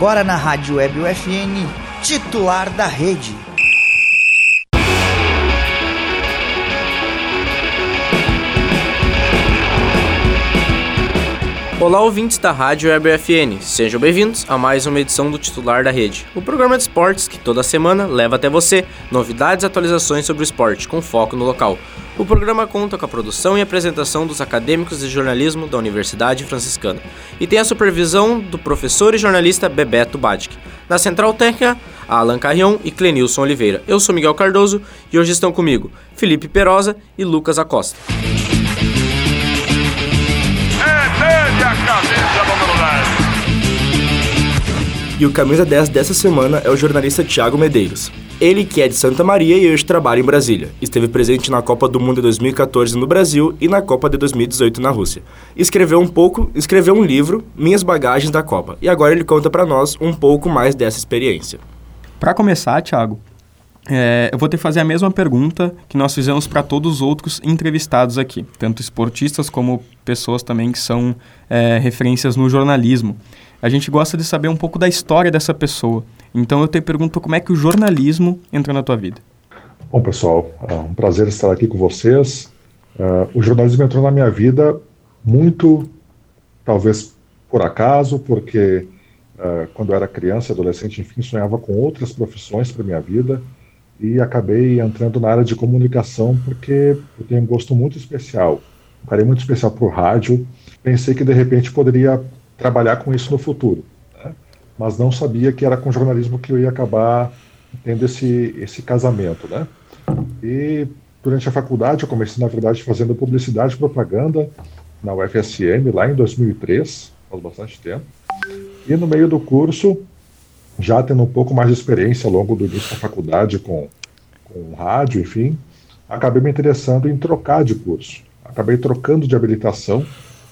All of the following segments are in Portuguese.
agora na Rádio Web UFN, titular da rede. Olá, ouvintes da Rádio Web UFN. Sejam bem-vindos a mais uma edição do Titular da Rede, o programa de esportes que toda semana leva até você novidades e atualizações sobre o esporte, com foco no local. O programa conta com a produção e apresentação dos acadêmicos de jornalismo da Universidade Franciscana e tem a supervisão do professor e jornalista Bebeto Badic. Na Central Técnica, Alan Carrion e Clenilson Oliveira. Eu sou Miguel Cardoso e hoje estão comigo Felipe Perosa e Lucas Acosta. E o camisa 10 dessa semana é o jornalista Thiago Medeiros. Ele que é de Santa Maria e hoje trabalha em Brasília. Esteve presente na Copa do Mundo de 2014 no Brasil e na Copa de 2018 na Rússia. Escreveu um pouco, escreveu um livro, Minhas Bagagens da Copa. E agora ele conta para nós um pouco mais dessa experiência. Para começar, Thiago, é, eu vou ter que fazer a mesma pergunta que nós fizemos para todos os outros entrevistados aqui, tanto esportistas como pessoas também que são é, referências no jornalismo a gente gosta de saber um pouco da história dessa pessoa. Então eu te pergunto como é que o jornalismo entrou na tua vida. Bom, pessoal, é um prazer estar aqui com vocês. Uh, o jornalismo entrou na minha vida muito, talvez por acaso, porque uh, quando eu era criança, adolescente, enfim, sonhava com outras profissões para minha vida e acabei entrando na área de comunicação porque eu tenho um gosto muito especial, um carinho muito especial para o rádio. Pensei que de repente poderia trabalhar com isso no futuro. Né? Mas não sabia que era com jornalismo que eu ia acabar tendo esse, esse casamento. Né? E durante a faculdade, eu comecei, na verdade, fazendo publicidade e propaganda na UFSM, lá em 2003, faz bastante tempo. E no meio do curso, já tendo um pouco mais de experiência ao longo do início da faculdade com, com rádio, enfim, acabei me interessando em trocar de curso. Acabei trocando de habilitação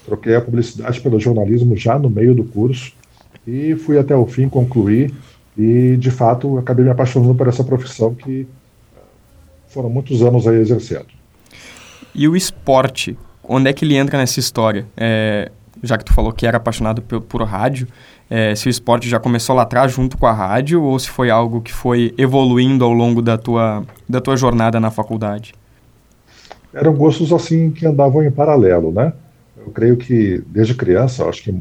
Troquei a publicidade pelo jornalismo já no meio do curso e fui até o fim concluir e de fato acabei me apaixonando por essa profissão que eh, foram muitos anos aí exercendo. E o esporte, onde é que ele entra nessa história? É, já que tu falou que era apaixonado por, por rádio, é, se o esporte já começou lá atrás junto com a rádio ou se foi algo que foi evoluindo ao longo da tua, da tua jornada na faculdade? Eram gostos assim que andavam em paralelo, né? Eu creio que desde criança, acho que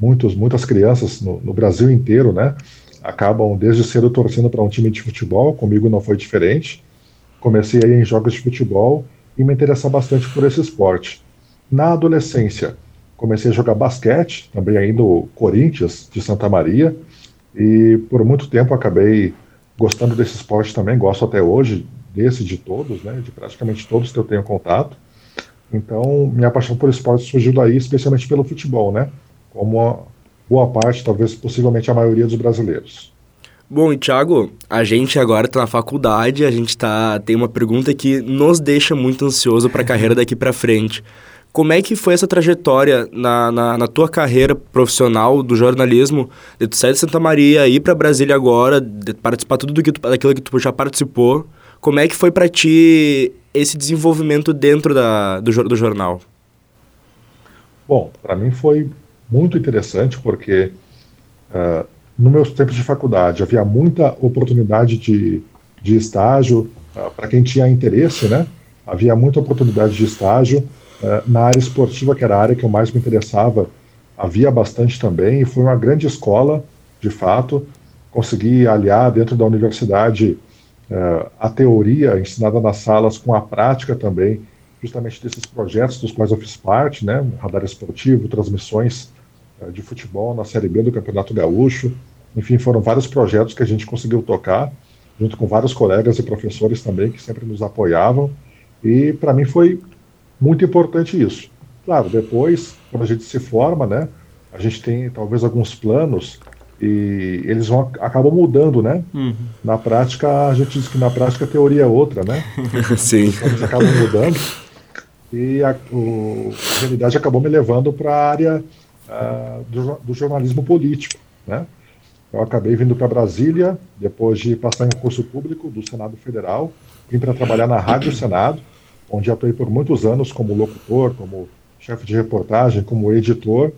muitos, muitas crianças no, no Brasil inteiro, né, acabam desde cedo torcendo para um time de futebol. Comigo não foi diferente. Comecei aí em jogos de futebol e me interessar bastante por esse esporte. Na adolescência, comecei a jogar basquete, também aí no Corinthians de Santa Maria, e por muito tempo acabei gostando desse esporte também, gosto até hoje desse de todos, né, de praticamente todos que eu tenho contato. Então, minha paixão por esporte surgiu daí, especialmente pelo futebol, né? Como boa parte, talvez possivelmente a maioria dos brasileiros. Bom, e Thiago, a gente agora está na faculdade, a gente tá, tem uma pergunta que nos deixa muito ansioso para a carreira daqui para frente. Como é que foi essa trajetória na, na, na, tua carreira profissional do jornalismo, de tu sair de Santa Maria, ir para Brasília agora, participar tudo do que tu, daquilo que tu já participou? Como é que foi para ti esse desenvolvimento dentro da, do, do jornal? Bom, para mim foi muito interessante porque uh, no meus tempos de faculdade havia muita oportunidade de, de estágio uh, para quem tinha interesse, né? Havia muita oportunidade de estágio uh, na área esportiva, que era a área que eu mais me interessava. Havia bastante também e foi uma grande escola, de fato. Consegui aliar dentro da universidade uh, a teoria ensinada nas salas com a prática também, justamente desses projetos dos quais eu fiz parte, né, radar esportivo, transmissões uh, de futebol na Série B do Campeonato Gaúcho, enfim, foram vários projetos que a gente conseguiu tocar, junto com vários colegas e professores também que sempre nos apoiavam, e para mim foi muito importante isso. Claro, depois, quando a gente se forma, né, a gente tem talvez alguns planos e eles vão acabam mudando, né? Uhum. Na prática, a gente diz que na prática a teoria é outra, né? Sim. Eles acabam mudando e a, o, a realidade acabou me levando para a área uh, do, do, jornalismo político, né? Eu acabei vindo para Brasília depois de passar em um curso público do Senado Federal, vim para trabalhar na Rádio Senado, onde atuei por muitos anos como locutor, como chefe de reportagem, como editor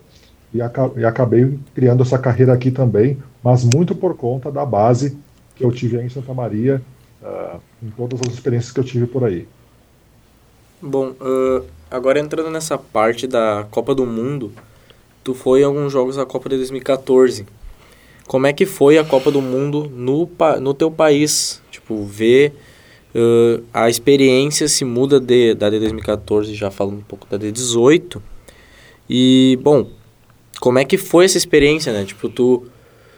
e, acabei criando essa carreira aqui também, mas muito por conta da base que eu tive aí em Santa Maria, uh, em todas as experiências que eu tive por aí. Bom, uh, agora entrando nessa parte da Copa do Mundo, tu foi em alguns jogos da Copa de 2014. Como é que foi a Copa do Mundo no, no teu país? Tipo, ver uh, a experiência se muda de, da de 2014, já falando um pouco da de 18. E, bom, como é que foi essa experiência, né? Tipo, tu,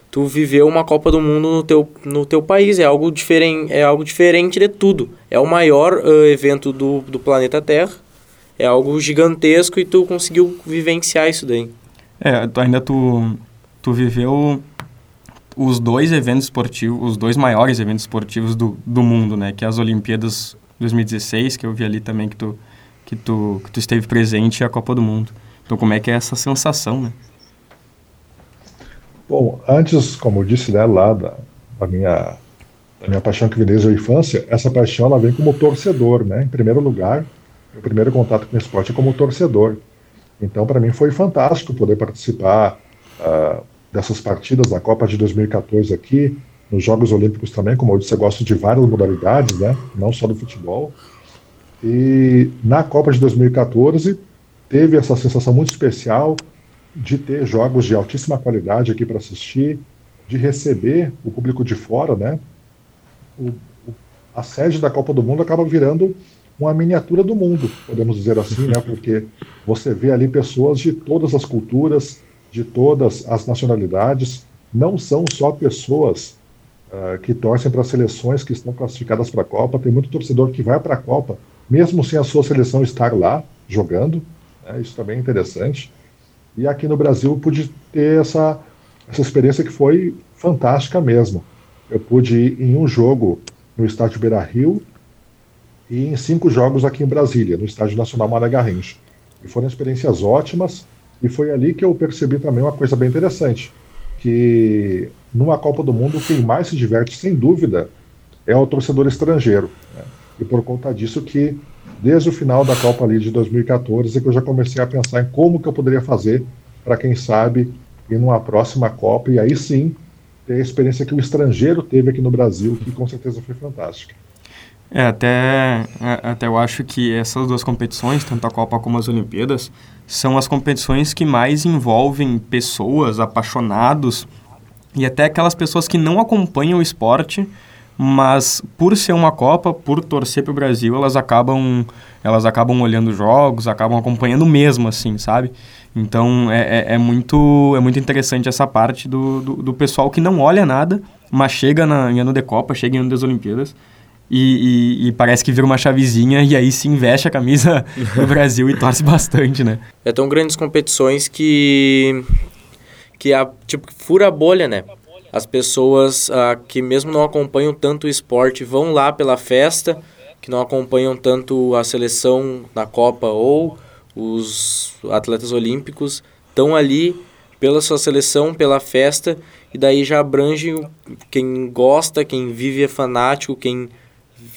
tu viveu uma Copa do Mundo no teu, no teu país, é algo, diferen, é algo diferente de tudo. É o maior uh, evento do, do planeta Terra, é algo gigantesco e tu conseguiu vivenciar isso daí. É, tu, ainda tu, tu viveu os dois eventos esportivos, os dois maiores eventos esportivos do, do mundo, né? Que é as Olimpíadas 2016, que eu vi ali também que tu, que tu, que tu esteve presente, e a Copa do Mundo. Então, como é que é essa sensação, né? Bom, antes, como eu disse, né, lá da, da minha, da minha paixão que vem desde a infância, essa paixão ela vem como torcedor, né? Em primeiro lugar, o primeiro contato com o esporte é como torcedor. Então, para mim foi fantástico poder participar uh, dessas partidas da Copa de 2014 aqui, nos Jogos Olímpicos também, como eu disse, eu gosto de várias modalidades, né? Não só do futebol. E na Copa de 2014 teve essa sensação muito especial de ter jogos de altíssima qualidade aqui para assistir, de receber o público de fora, né? O, o, a sede da Copa do Mundo acaba virando uma miniatura do mundo, podemos dizer assim, né? Porque você vê ali pessoas de todas as culturas, de todas as nacionalidades, não são só pessoas uh, que torcem para seleções que estão classificadas para a Copa, tem muito torcedor que vai para a Copa, mesmo sem a sua seleção estar lá jogando, né? isso também é interessante. E aqui no Brasil pude ter essa, essa experiência que foi fantástica mesmo. Eu pude ir em um jogo no estádio Beira Rio e em cinco jogos aqui em Brasília, no Estádio Nacional Mané Garrincha. E foram experiências ótimas, e foi ali que eu percebi também uma coisa bem interessante, que numa Copa do Mundo quem mais se diverte, sem dúvida, é o torcedor estrangeiro. Né? E por conta disso que, desde o final da Copa ali de 2014, é que eu já comecei a pensar em como que eu poderia fazer para, quem sabe, ir numa próxima Copa, e aí sim, ter a experiência que o estrangeiro teve aqui no Brasil, que com certeza foi fantástica. É, até, é, até eu acho que essas duas competições, tanto a Copa como as Olimpíadas, são as competições que mais envolvem pessoas, apaixonados e até aquelas pessoas que não acompanham o esporte, mas por ser uma Copa, por torcer para o Brasil, elas acabam elas acabam olhando jogos, acabam acompanhando mesmo, assim, sabe? Então é, é, é muito é muito interessante essa parte do, do, do, pessoal que não olha nada, mas chega na, em ano de Copa, chega em ano das Olimpíadas e, e, e, parece que vira uma chavezinha e aí se investe a camisa do Brasil e torce bastante, né? É tão grandes competições que que a tipo fura a bolha, né? As pessoas ah, que mesmo não acompanham tanto o esporte vão lá pela festa, que não acompanham tanto a seleção na Copa ou os atletas olímpicos estão ali pela sua seleção, pela festa e daí já abrange quem gosta, quem vive é fanático, quem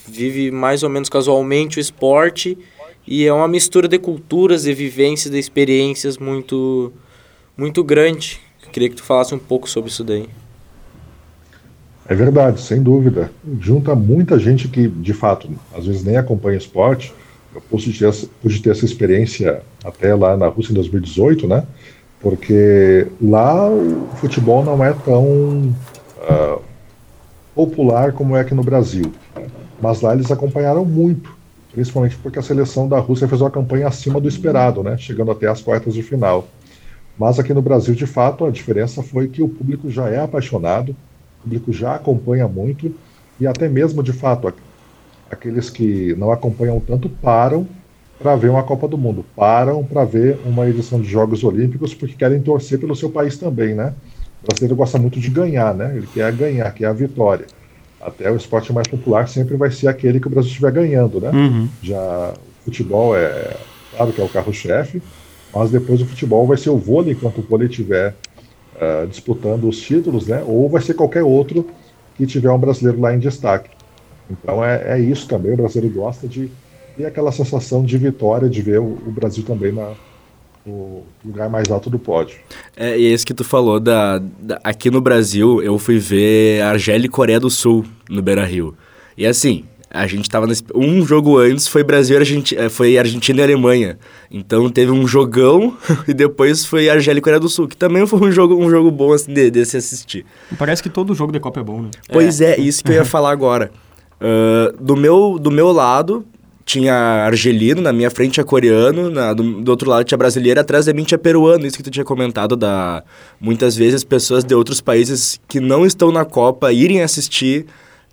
vive mais ou menos casualmente o esporte e é uma mistura de culturas, de vivências, de experiências muito muito grande. Queria que tu falasse um pouco sobre isso daí. É verdade, sem dúvida. Junta muita gente que, de fato, às vezes nem acompanha esporte. Eu pude ter, pude ter essa experiência até lá na Rússia em 2018, né? Porque lá o futebol não é tão uh, popular como é aqui no Brasil. Mas lá eles acompanharam muito, principalmente porque a seleção da Rússia fez uma campanha acima do esperado, né, chegando até as quartas de final. Mas aqui no Brasil, de fato, a diferença foi que o público já é apaixonado, público já acompanha muito, e até mesmo, de fato, aqueles que não acompanham tanto param para ver uma Copa do Mundo, param para ver uma edição de Jogos Olímpicos porque querem torcer pelo seu país também, né? O brasileiro gosta muito de ganhar, né? Ele quer ganhar, quer a vitória até o esporte mais popular sempre vai ser aquele que o Brasil estiver ganhando, né? Uhum. Já o futebol é, claro que é o carro-chefe, mas depois o futebol vai ser o vôlei enquanto o vôlei estiver uh, disputando os títulos, né? Ou vai ser qualquer outro que tiver um brasileiro lá em destaque. Então é, é isso também, o brasileiro gosta de ter aquela sensação de vitória, de ver o, o Brasil também na, o lugar mais alto do pódio. É, é isso que tu falou, da, da, aqui no Brasil, eu fui ver Argélia e Coreia do Sul no Beira-Rio. E assim, a gente tava nesse, um jogo antes foi Brasil Argenti, eh, foi Argentina e Alemanha. Então teve um jogão e depois foi Argélia e Coreia do Sul, que também foi um jogo, um jogo bom assim, de, de se assistir. Parece que todo jogo de Copa é bom, né? Pois é, é isso que eu ia falar agora. Uh, do, meu, do meu lado, tinha argelino, na minha frente tinha coreano, na, do, do, outro lado tinha brasileiro, atrás de mim tinha peruano, isso que tu tinha comentado da muitas vezes pessoas de outros países que não estão na Copa irem assistir.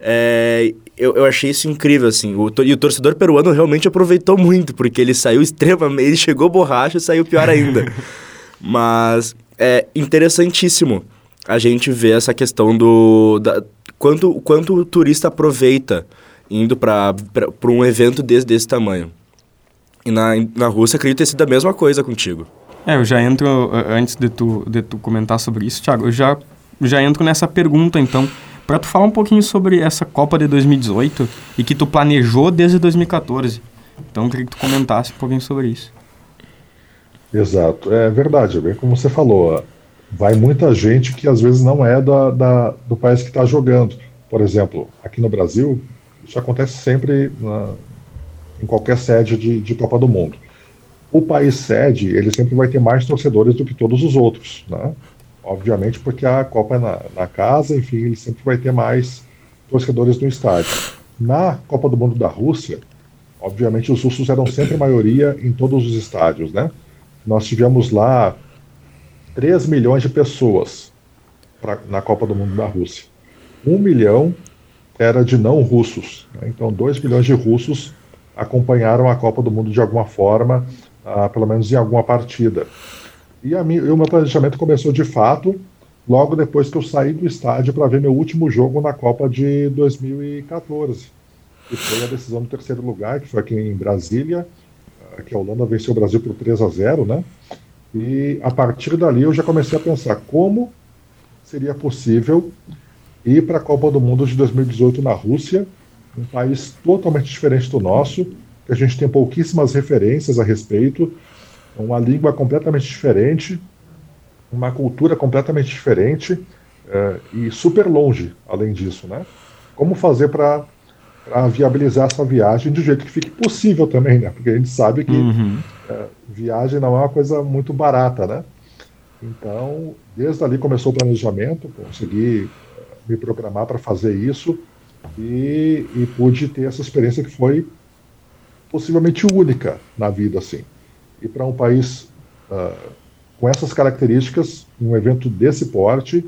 É, eu, eu achei isso incrível, assim. O, e o torcedor peruano realmente aproveitou muito, porque ele saiu extremamente. Ele chegou borracha e saiu pior ainda. Mas é interessantíssimo a gente ver essa questão do. Da, quanto, quanto o turista aproveita indo para um evento desse, desse tamanho. E na, na Rússia, acredito ter sido a mesma coisa contigo. É, eu já entro, antes de tu, de tu comentar sobre isso, Thiago, eu já, já entro nessa pergunta, então, para tu falar um pouquinho sobre essa Copa de 2018 e que tu planejou desde 2014. Então, eu queria que tu comentasse um pouquinho sobre isso. Exato, é verdade, bem como você falou, vai muita gente que às vezes não é da, da do país que está jogando. Por exemplo, aqui no Brasil, isso acontece sempre na, em qualquer sede de, de, Copa do Mundo. O país sede, ele sempre vai ter mais torcedores do que todos os outros, né? Obviamente porque a Copa é na, na casa, enfim, ele sempre vai ter mais torcedores no estádio. Na Copa do Mundo da Rússia, obviamente os russos eram sempre maioria em todos os estádios, né? Nós tivemos lá 3 milhões de pessoas pra, na Copa do Mundo da Rússia. 1 milhão era de não russos. Né? Então, 2 milhões de russos acompanharam a Copa do Mundo de alguma forma, ah, pelo menos em alguma partida. E, a e o meu planejamento começou de fato logo depois que eu saí do estádio para ver meu último jogo na Copa de 2014, que foi a decisão do terceiro lugar, que foi aqui em Brasília, que a Holanda venceu o Brasil por 3 a 0, né? E a partir dali eu já comecei a pensar como seria possível ir para a Copa do Mundo de 2018 na Rússia, um país totalmente diferente do nosso, que a gente tem pouquíssimas referências a respeito, uma língua completamente diferente, uma cultura completamente diferente é, e super longe, além disso, né? Como fazer para viabilizar essa viagem de um jeito que fique possível também, né? Porque a gente sabe que uhum. é, viagem não é uma coisa muito barata, né? Então, desde ali começou o planejamento, consegui me programar para fazer isso e, e pude ter essa experiência que foi possivelmente única na vida, assim. E para um país uh, com essas características, um evento desse porte,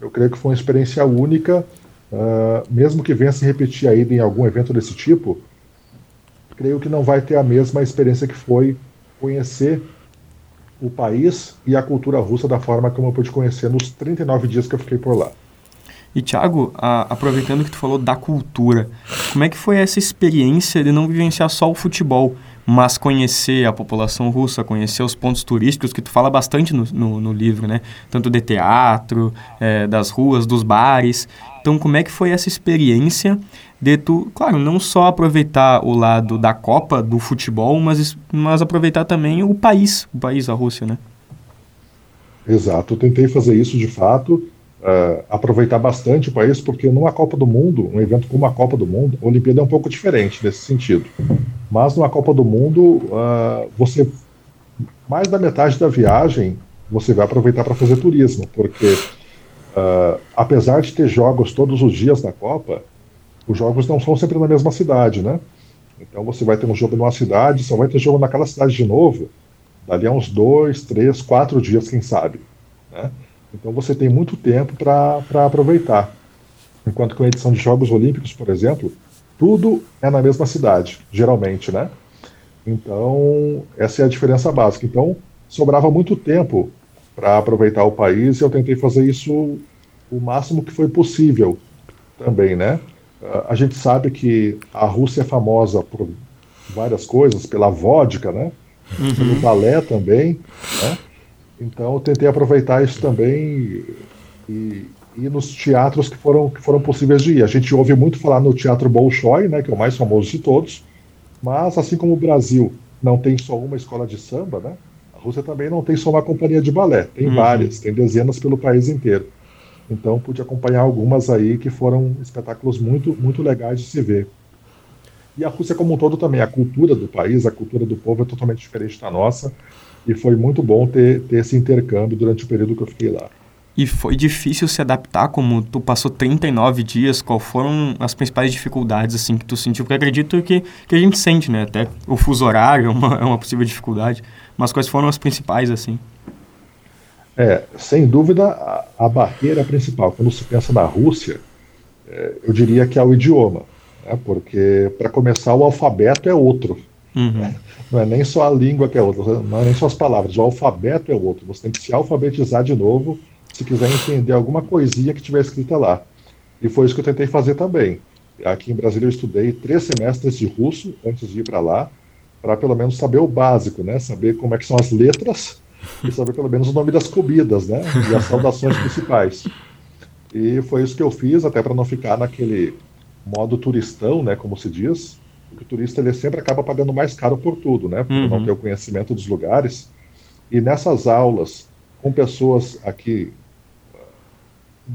eu creio que foi uma experiência única, uh, mesmo que venha se repetir aí em algum evento desse tipo, creio que não vai ter a mesma experiência que foi conhecer o país e a cultura russa da forma como eu pude conhecer nos 39 dias que eu fiquei por lá. E Thiago, a, aproveitando que tu falou da cultura, como é que foi essa experiência de não vivenciar só o futebol, mas conhecer a população russa, conhecer os pontos turísticos, que tu fala bastante no, no, no livro, né? Tanto de teatro, é, das ruas, dos bares. Então, como é que foi essa experiência de tu, claro, não só aproveitar o lado da Copa, do futebol, mas, mas aproveitar também o país, o país, a Rússia, né? Exato, eu tentei fazer isso de fato uh, aproveitar bastante o país, porque numa Copa do Mundo, um evento como a Copa do Mundo, a Olimpíada é um pouco diferente nesse sentido. Mas numa Copa do Mundo, uh, você mais da metade da viagem você vai aproveitar para fazer turismo, porque uh, apesar de ter jogos todos os dias na Copa, os jogos não são sempre na mesma cidade, né? Então você vai ter um jogo numa cidade, só vai ter jogo naquela cidade de novo, dali a uns dois, três, quatro dias, quem sabe. Né? Então você tem muito tempo para aproveitar. Enquanto que uma edição de Jogos Olímpicos, por exemplo, tudo é na mesma cidade, geralmente, né? Então, essa é a diferença básica. Então, sobrava muito tempo para aproveitar o país e eu tentei fazer isso o máximo que foi possível também, né? A gente sabe que a Rússia é famosa por várias coisas, pela vodka, né? Uhum. Pelo balé também, né? Então eu tentei aproveitar isso também e, ir nos teatros que foram, que foram possíveis de ir. A gente ouve muito falar no Teatro Bolshoi, né, que é o mais famoso de todos, mas assim como o Brasil não tem só uma escola de samba, né, A Rússia também não tem só uma companhia de balé, tem uhum. várias, tem dezenas pelo país inteiro. Então pude acompanhar algumas aí que foram espetáculos muito, muito legais de se ver. E a Rússia como um todo também, a cultura do país, a cultura do povo é totalmente diferente da nossa. E foi muito bom ter, ter esse intercâmbio durante o período que eu fiquei lá. E foi difícil se adaptar, como tu passou 39 dias, qual foram as principais dificuldades assim que tu sentiu? Porque acredito que, que a gente sente, né? Até o fuso horário é uma, é uma possível dificuldade. Mas quais foram as principais, assim? É, sem dúvida, a, a barreira principal, quando se pensa na Rússia, é, eu diria que é o idioma. Né? Porque, para começar, o alfabeto é outro. Uhum. Né? Não é nem só a língua que é outra, não é nem só as palavras, o alfabeto é outro. Você tem que se alfabetizar de novo se quiser entender alguma coisinha que tiver escrita lá. E foi isso que eu tentei fazer também. Aqui em Brasília eu estudei três semestres de russo antes de ir para lá, para pelo menos saber o básico, né? Saber como é que são as letras e saber pelo menos o nome das comidas, né? E as saudações principais. E foi isso que eu fiz, até para não ficar naquele modo turistão, né? Como se diz. Porque o turista ele sempre acaba pagando mais caro por tudo, né? Por uhum. não ter o conhecimento dos lugares. E nessas aulas com pessoas aqui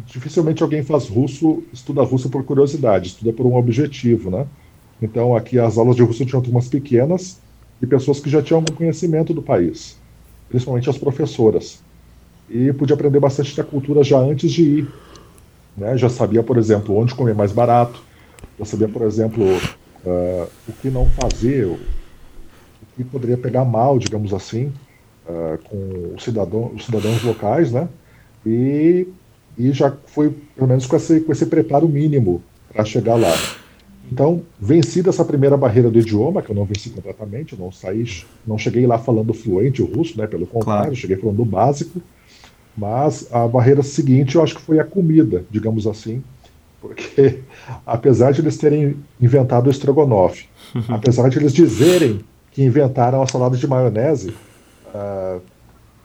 dificilmente alguém faz russo, estuda russo por curiosidade, estuda por um objetivo, né? Então aqui as aulas de russo tinham turmas pequenas e pessoas que já tinham algum conhecimento do país, principalmente as professoras. E pude aprender bastante da cultura já antes de ir. Né? Já sabia, por exemplo, onde comer mais barato, já sabia, por exemplo, uh, o que não fazer, o, que poderia pegar mal, digamos assim, uh, com os, cidadão, os cidadãos locais, né? E e já foi, pelo menos, com esse, com esse preparo mínimo para chegar lá. Então, vencida essa primeira barreira do idioma, que eu não venci completamente, não saí, não cheguei lá falando fluente o russo, né? Pelo contrário, claro. cheguei falando o básico. Mas a barreira seguinte, eu acho que foi a comida, digamos assim, porque apesar de eles terem inventado o estrogonofe, apesar de eles dizerem que inventaram a salada de maionese, uh,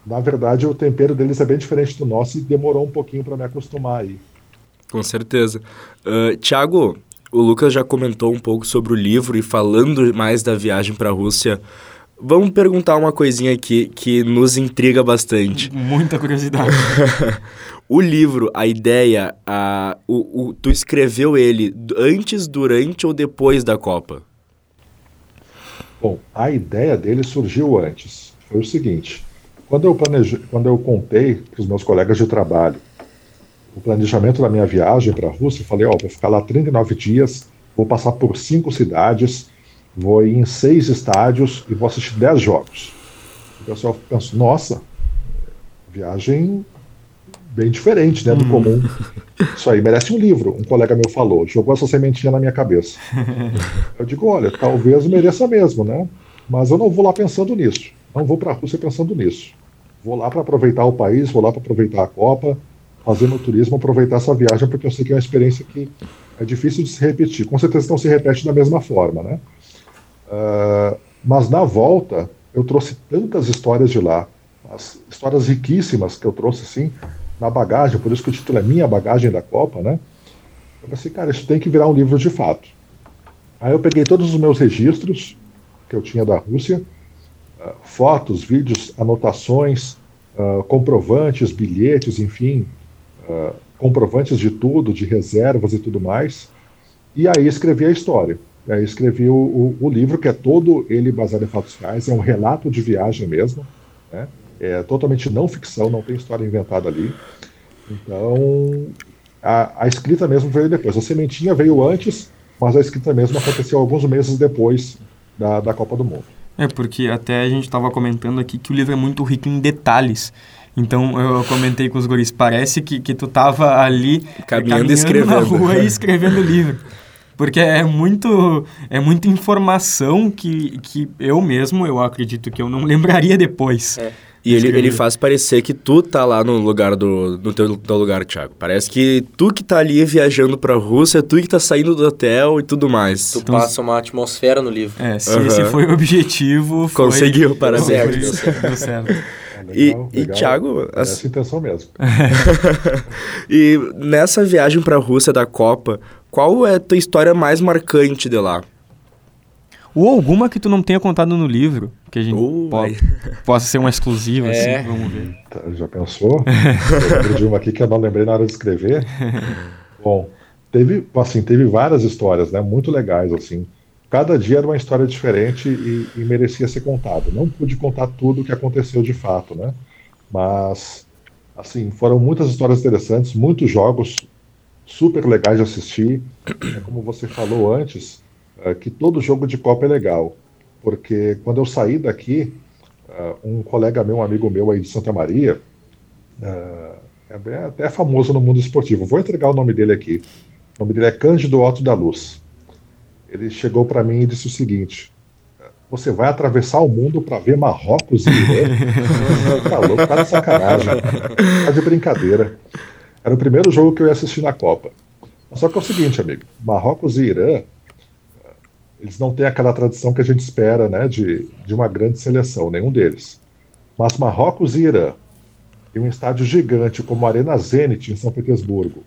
na verdade, o tempero deles é bem diferente do nosso e demorou um pouquinho para me acostumar aí. Com certeza. Uh, Tiago, o Lucas já comentou um pouco sobre o livro e falando mais da viagem para a Rússia, vamos perguntar uma coisinha aqui que nos intriga bastante. Muita curiosidade. o livro, a ideia, a, o, o, tu escreveu ele antes, durante ou depois da Copa? Bom, a ideia dele surgiu antes. Foi o seguinte: quando eu, planeje... Quando eu contei para os meus colegas de trabalho o planejamento da minha viagem para a Rússia, eu falei: Ó, oh, vou ficar lá 39 dias, vou passar por cinco cidades, vou ir em seis estádios e vou assistir 10 jogos. O pessoal pensou: Nossa, viagem bem diferente né, do hum. comum. Isso aí merece um livro, um colega meu falou, jogou essa sementinha na minha cabeça. Eu digo, olha, talvez mereça mesmo, né? Mas eu não vou lá pensando nisso. Não vou para a Rússia pensando nisso. Vou lá para aproveitar o país, vou lá para aproveitar a Copa, fazer meu turismo, aproveitar essa viagem, porque eu sei que é uma experiência que é difícil de se repetir. Com certeza não se repete da mesma forma, né? Uh, mas na volta, eu trouxe tantas histórias de lá, as histórias riquíssimas que eu trouxe, assim, na bagagem, por isso que o título é Minha Bagagem da Copa, né? Eu pensei, cara, isso tem que virar um livro de fato. Aí eu peguei todos os meus registros que eu tinha da Rússia, uh, fotos, vídeos, anotações, uh, comprovantes, bilhetes, enfim, uh, comprovantes de tudo, de reservas e tudo mais. E aí escrevi a história. E aí escrevi o, o, o, livro, que é todo ele baseado em fatos reais, é um relato de viagem mesmo. Né? É totalmente não ficção, não tem história inventada ali. Então, a, a escrita mesmo veio depois. A sementinha veio antes, mas a escrita mesmo aconteceu alguns meses depois da, da Copa do Mundo. É, porque até a gente estava comentando aqui que o livro é muito rico em detalhes. Então eu comentei com os guris, parece que, que tu tava ali caminhando, caminhando escrevendo. na rua e escrevendo o livro. Porque é muito é muita informação que, que eu mesmo, eu acredito que eu não lembraria depois. É. E ele, ele faz parecer que tu tá lá no lugar do no teu, teu, lugar, Thiago. Parece que tu que tá ali viajando pra Rússia, tu que tá saindo do hotel e tudo mais. Tu então, passa uma atmosfera no livro. É, se uhum. esse foi o objetivo, foi... Conseguiu, parabéns. Deu certo. Deu certo. É, legal, e, legal. e Thiago... As... Essa intenção mesmo. e nessa viagem pra Rússia da Copa, qual é a tua história mais marcante de lá? Ou alguma que tu não tenha contado no livro, que a gente Uh, po- vai. possa ser uma exclusiva, É. assim, vamos ver. Tá, Já pensou? Eu de uma aqui que eu não lembrei na hora de escrever. Bom, teve, assim, teve várias histórias, né? Muito legais, assim. Cada dia era uma história diferente e, e merecia ser contado. Não pude contar tudo o que aconteceu de fato, né? Mas, assim, foram muitas histórias interessantes, muitos jogos super legais de assistir. É como você falou antes, é, que todo jogo de Copa é legal. Porque quando eu saí daqui, é, um colega meu, um amigo meu aí de Santa Maria, é, é até famoso no mundo esportivo. Vou entregar o nome dele aqui. O nome dele é Cândido Otto da Luz. Ele chegou para mim e disse o seguinte: Você vai atravessar o mundo para ver Marrocos e Irã? tá louco, tá de sacanagem. Tá de brincadeira. Era o primeiro jogo que eu ia assistir na Copa. Só que é o seguinte, amigo: Marrocos e Irã, eles não têm aquela tradição que a gente espera, né, de, de uma grande seleção, nenhum deles. Mas Marrocos e Irã, em um estádio gigante como a Arena Zenit, em São Petersburgo,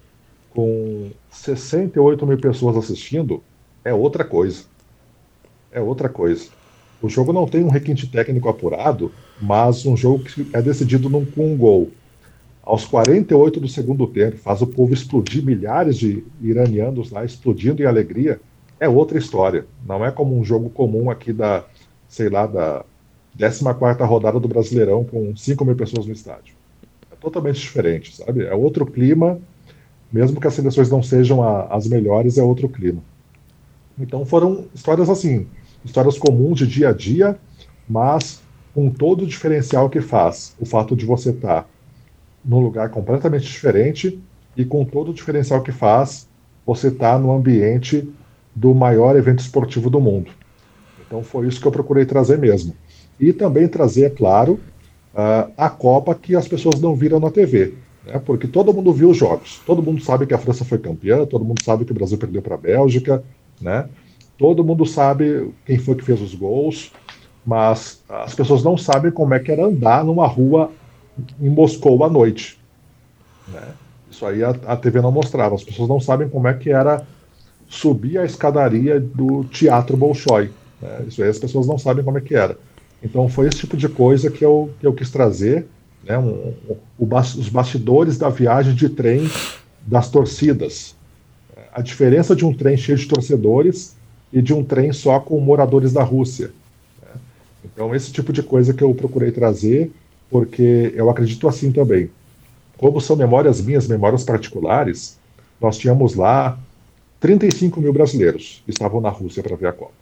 com 68 mil pessoas assistindo, é outra coisa. É outra coisa. O jogo não tem um requinte técnico apurado, mas um jogo que é decidido num, com um gol. Aos 48 do segundo tempo, faz o povo explodir, milhares de iranianos lá explodindo em alegria. É outra história. Não é como um jogo comum aqui da, sei lá, da 14 rodada do Brasileirão com 5 mil pessoas no estádio. É totalmente diferente, sabe? É outro clima, mesmo que as seleções não sejam a- as melhores, é outro clima. Então foram histórias assim, histórias comuns de dia a dia, mas com todo o diferencial que faz o fato de você estar num lugar completamente diferente e com todo o diferencial que faz você estar no ambiente do maior evento esportivo do mundo. Então foi isso que eu procurei trazer mesmo. E também trazer, é claro, a Copa que as pessoas não viram na TV. Né? Porque todo mundo viu os jogos. Todo mundo sabe que a França foi campeã, todo mundo sabe que o Brasil perdeu para a Bélgica, né? todo mundo sabe quem foi que fez os gols, mas as pessoas não sabem como é que era andar numa rua em Moscou à noite. né? Isso aí a, a TV não mostrava. As pessoas não sabem como é que era subir a escadaria do Teatro Bolshoi. né? Isso aí as pessoas não sabem como é que era. Então foi esse tipo de coisa que eu, que eu quis trazer, né? um- um- bas- os bastidores da viagem de trem das torcidas. A diferença de um trem cheio de torcedores e de um trem só com moradores da Rússia. né? Então esse tipo de coisa que eu procurei trazer, porque eu acredito assim também. Como são memórias minhas, memórias particulares, nós tínhamos lá 35 mil brasileiros estavam na Rússia para ver a Copa.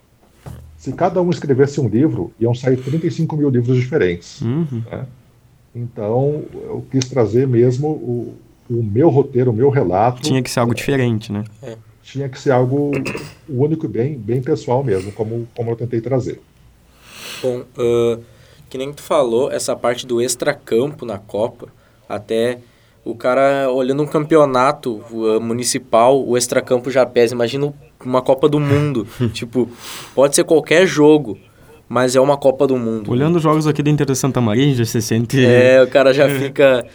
Se cada um escrevesse um livro, iam sair 35 mil livros diferentes. Uhum. né? Então, eu quis trazer mesmo o, o meu roteiro, o meu relato. Tinha que ser algo diferente, né? Tinha que ser algo único e bem, bem pessoal mesmo, como, como eu tentei trazer. Bom, ah, que nem tu falou, essa parte do extracampo na Copa, até o cara olhando um campeonato municipal, o extracampo já pesa. Imagina uma Copa do Mundo. tipo, pode ser qualquer jogo, mas é uma Copa do Mundo. Olhando os jogos aqui da Inter de Santa Maria, já se sente... É, o cara já fica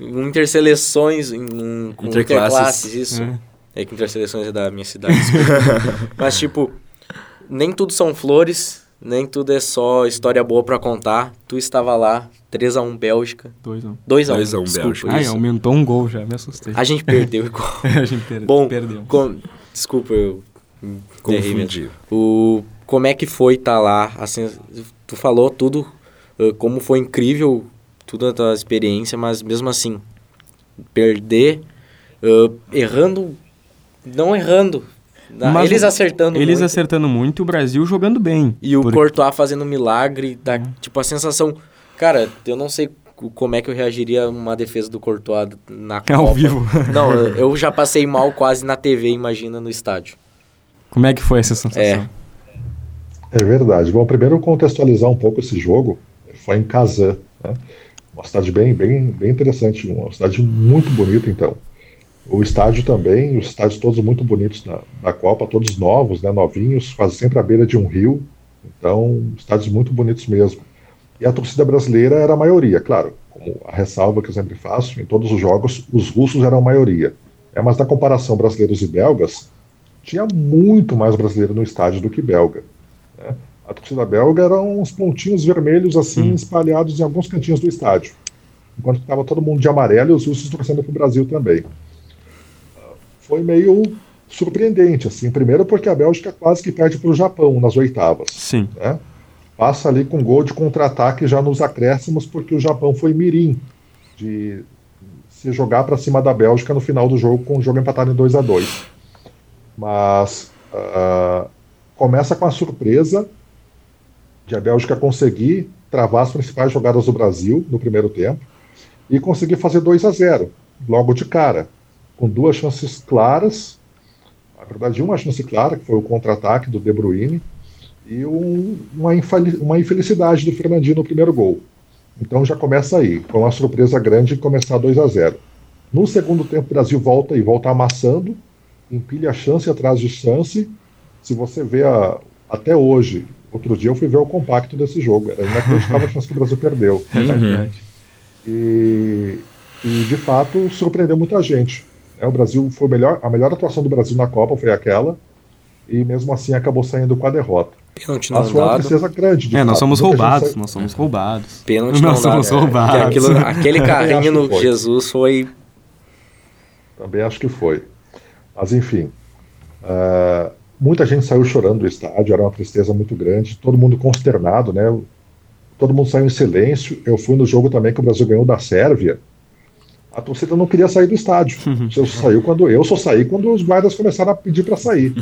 em interseleções, em, em com Interclasses. interclasses, isso. É. É que interseleções é da minha cidade. Mas, tipo, nem tudo são flores, nem tudo é só história boa pra contar. Tu estava lá, 3x1 Bélgica, Dois, não. 2x1 2 a 1 desculpa, Bélgica. Ai, aumentou um gol já, me assustei. A gente perdeu igual. a gente per- Bom, perdeu. com- desculpa, eu. Confundi. O, como é que foi estar lá? Assim, tu falou tudo, eh, como foi incrível toda a tua experiência, mas mesmo assim, perder, eh, errando, não errando, Mas eles acertando Eles muito, acertando muito e o Brasil jogando bem. e o Porque- Courtois fazendo milagre, da, tipo a sensação, cara, eu não sei co- como é que eu reagiria a uma defesa do Courtois na Copa. Ao vivo. Não, eu eu já passei mal quase na TV, imagina no estádio. Como é que foi essa sensação? É. É verdade. Bom, primeiro contextualizar um pouco esse jogo. Foi em Kazan, né? uma cidade bem, bem, bem interessante, uma cidade muito bonita, então. O estádio também, os estádios todos muito bonitos na, na Copa, todos novos, né, novinhos, quase sempre à beira de um rio. Então, estádios muito bonitos mesmo. E a torcida brasileira era a maioria, claro, como a ressalva que eu sempre faço, em todos os jogos, os russos eram a maioria. É, mas na comparação brasileiros e belgas, tinha muito mais brasileiro no estádio do que belga. Né? A torcida belga eram uns pontinhos vermelhos assim hum. espalhados em alguns cantinhos do estádio, enquanto estava todo mundo de amarelo e os russos torcendo para o Brasil também. Foi meio surpreendente, assim, primeiro porque a Bélgica quase que perde para o Japão nas oitavas. Sim. Né? Passa ali com gol de contra-ataque já nos acréscimos, porque o Japão foi mirim de se jogar para cima da Bélgica no final do jogo, com o jogo empatado em 2 a 2 Mas uh, começa com a surpresa de a Bélgica conseguir travar as principais jogadas do Brasil no primeiro tempo e conseguir fazer 2 a 0 logo de cara, com duas chances claras. Na verdade, uma chance clara, que foi o contra-ataque do De Bruyne, e um, uma, uma infelicidade do Fernandinho no primeiro gol. Então já começa aí. Foi uma surpresa grande começar 2 a 0 No segundo tempo, o Brasil volta e volta amassando, empilha chance atrás de chance. Se você vê a, até hoje, outro dia eu fui ver o compacto desse jogo. Era inacreditável a chance que o Brasil perdeu. É verdade. E, e, de fato surpreendeu muita gente. É, o Brasil foi melhor, a melhor atuação do Brasil na Copa foi aquela, e mesmo assim acabou saindo com a derrota. Pênalti não foi uma tristeza grande. é, nós somos roubados, nós somos roubados. Pênalti nós não somos roubados. É, aquilo, aquele carrinho no foi. Jesus foi. Também acho que foi. Mas enfim. Uh, muita gente saiu chorando do estádio, era uma tristeza muito grande, todo mundo consternado, né? Todo mundo saiu em silêncio. Eu fui no jogo também que o Brasil ganhou da Sérvia. A torcida não queria sair do estádio. Eu saiu quando eu só saí quando os guardas começaram a pedir para sair.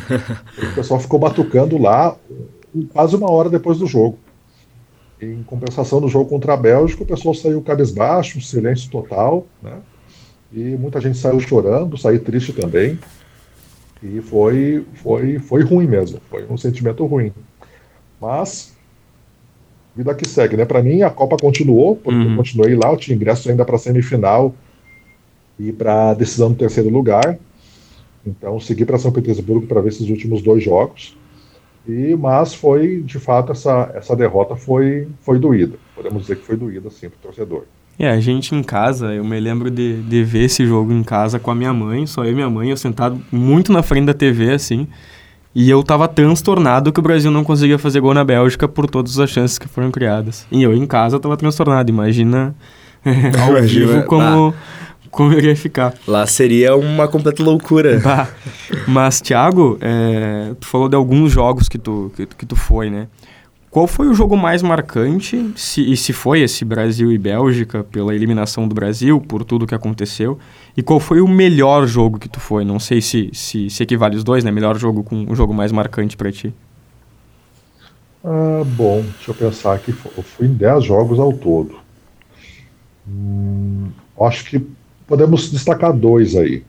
O pessoal ficou batucando lá quase uma hora depois do jogo. Em compensação do jogo contra a Bélgica, o pessoal saiu cabisbaixo, silêncio total, né? E muita gente saiu chorando, saiu triste também. E foi, foi, foi ruim mesmo, foi um sentimento ruim. Mas, vida que segue, né? Para mim, a Copa continuou, porque uhum. eu continuei lá, eu tinha ingresso ainda para semifinal e para decisão do terceiro lugar. Então, segui para São Petersburgo para ver esses últimos dois jogos. E, mas foi, de fato, essa, essa derrota foi, foi doída. Podemos dizer que foi doída, sim, para o torcedor. É, a gente em casa, eu me lembro de, de ver esse jogo em casa com a minha mãe, só eu e minha mãe, eu sentado muito na frente da TV, assim, e eu tava transtornado que o Brasil não conseguia fazer gol na Bélgica por todas as chances que foram criadas. E eu em casa tava transtornado, imagina ao imagina, vivo como... Tá como eu ia ficar. Lá seria uma completa loucura. Bah. Mas, Thiago, é, tu falou de alguns jogos que tu, que, que, tu foi, né? Qual foi o jogo mais marcante, se, e se foi esse Brasil e Bélgica, pela eliminação do Brasil, por tudo que aconteceu? E qual foi o melhor jogo que tu foi? Não sei se, se, se equivale os dois, né? Melhor jogo com o jogo mais marcante para ti. Ah, bom, deixa eu pensar aqui. Eu fui em 10 jogos ao todo. Hum, acho que podemos destacar dois aí.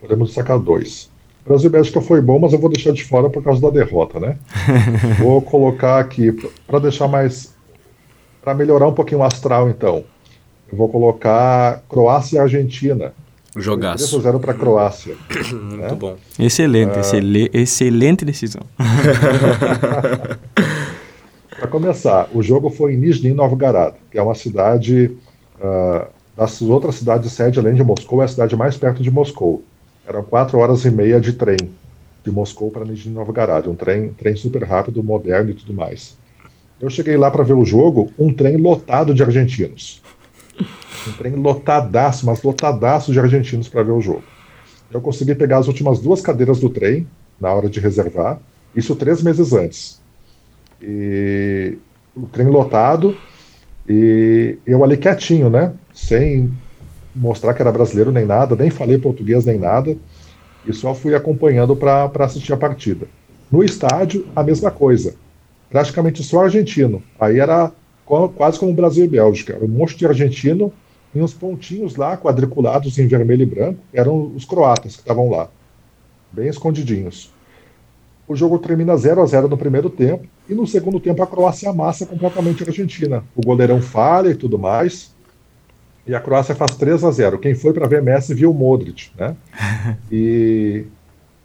Podemos destacar dois. Brasil e Bélgica foi bom, mas eu vou deixar de fora por causa da derrota, né? vou colocar aqui, para deixar mais. para melhorar um pouquinho o astral, então. Eu vou colocar Croácia e Argentina. Jogaço. 3 0 para a Croácia. Muito né? bom. Excelente, uh... excelente decisão. para começar, o jogo foi em Nizhny Novgorod, que é uma cidade uh, das outras cidades sede, além de Moscou, é a cidade mais perto de Moscou. Eram quatro horas e meia de trem de Moscou para Nizhny Novgorod, um trem, trem super rápido, moderno e tudo mais. Eu cheguei lá para ver o jogo, um trem lotado de argentinos. Um trem lotadaço, mas lotadaço de argentinos para ver o jogo. Eu consegui pegar as últimas duas cadeiras do trem na hora de reservar, isso três meses antes. E o trem lotado, e eu ali quietinho, né? Sem mostrar que era brasileiro nem nada, nem falei português nem nada, e só fui acompanhando para assistir a partida. No estádio, a mesma coisa. Praticamente só argentino. Aí era quase como Brasil e Bélgica. Um monte de argentino e uns pontinhos lá, quadriculados em vermelho e branco, eram os croatas que estavam lá, bem escondidinhos. O jogo termina 0 a 0 no primeiro tempo e no segundo tempo a Croácia amassa completamente a Argentina. O goleirão falha e tudo mais. E a Croácia faz 3 a 0. Quem foi para ver Messi viu o Modric, né? e,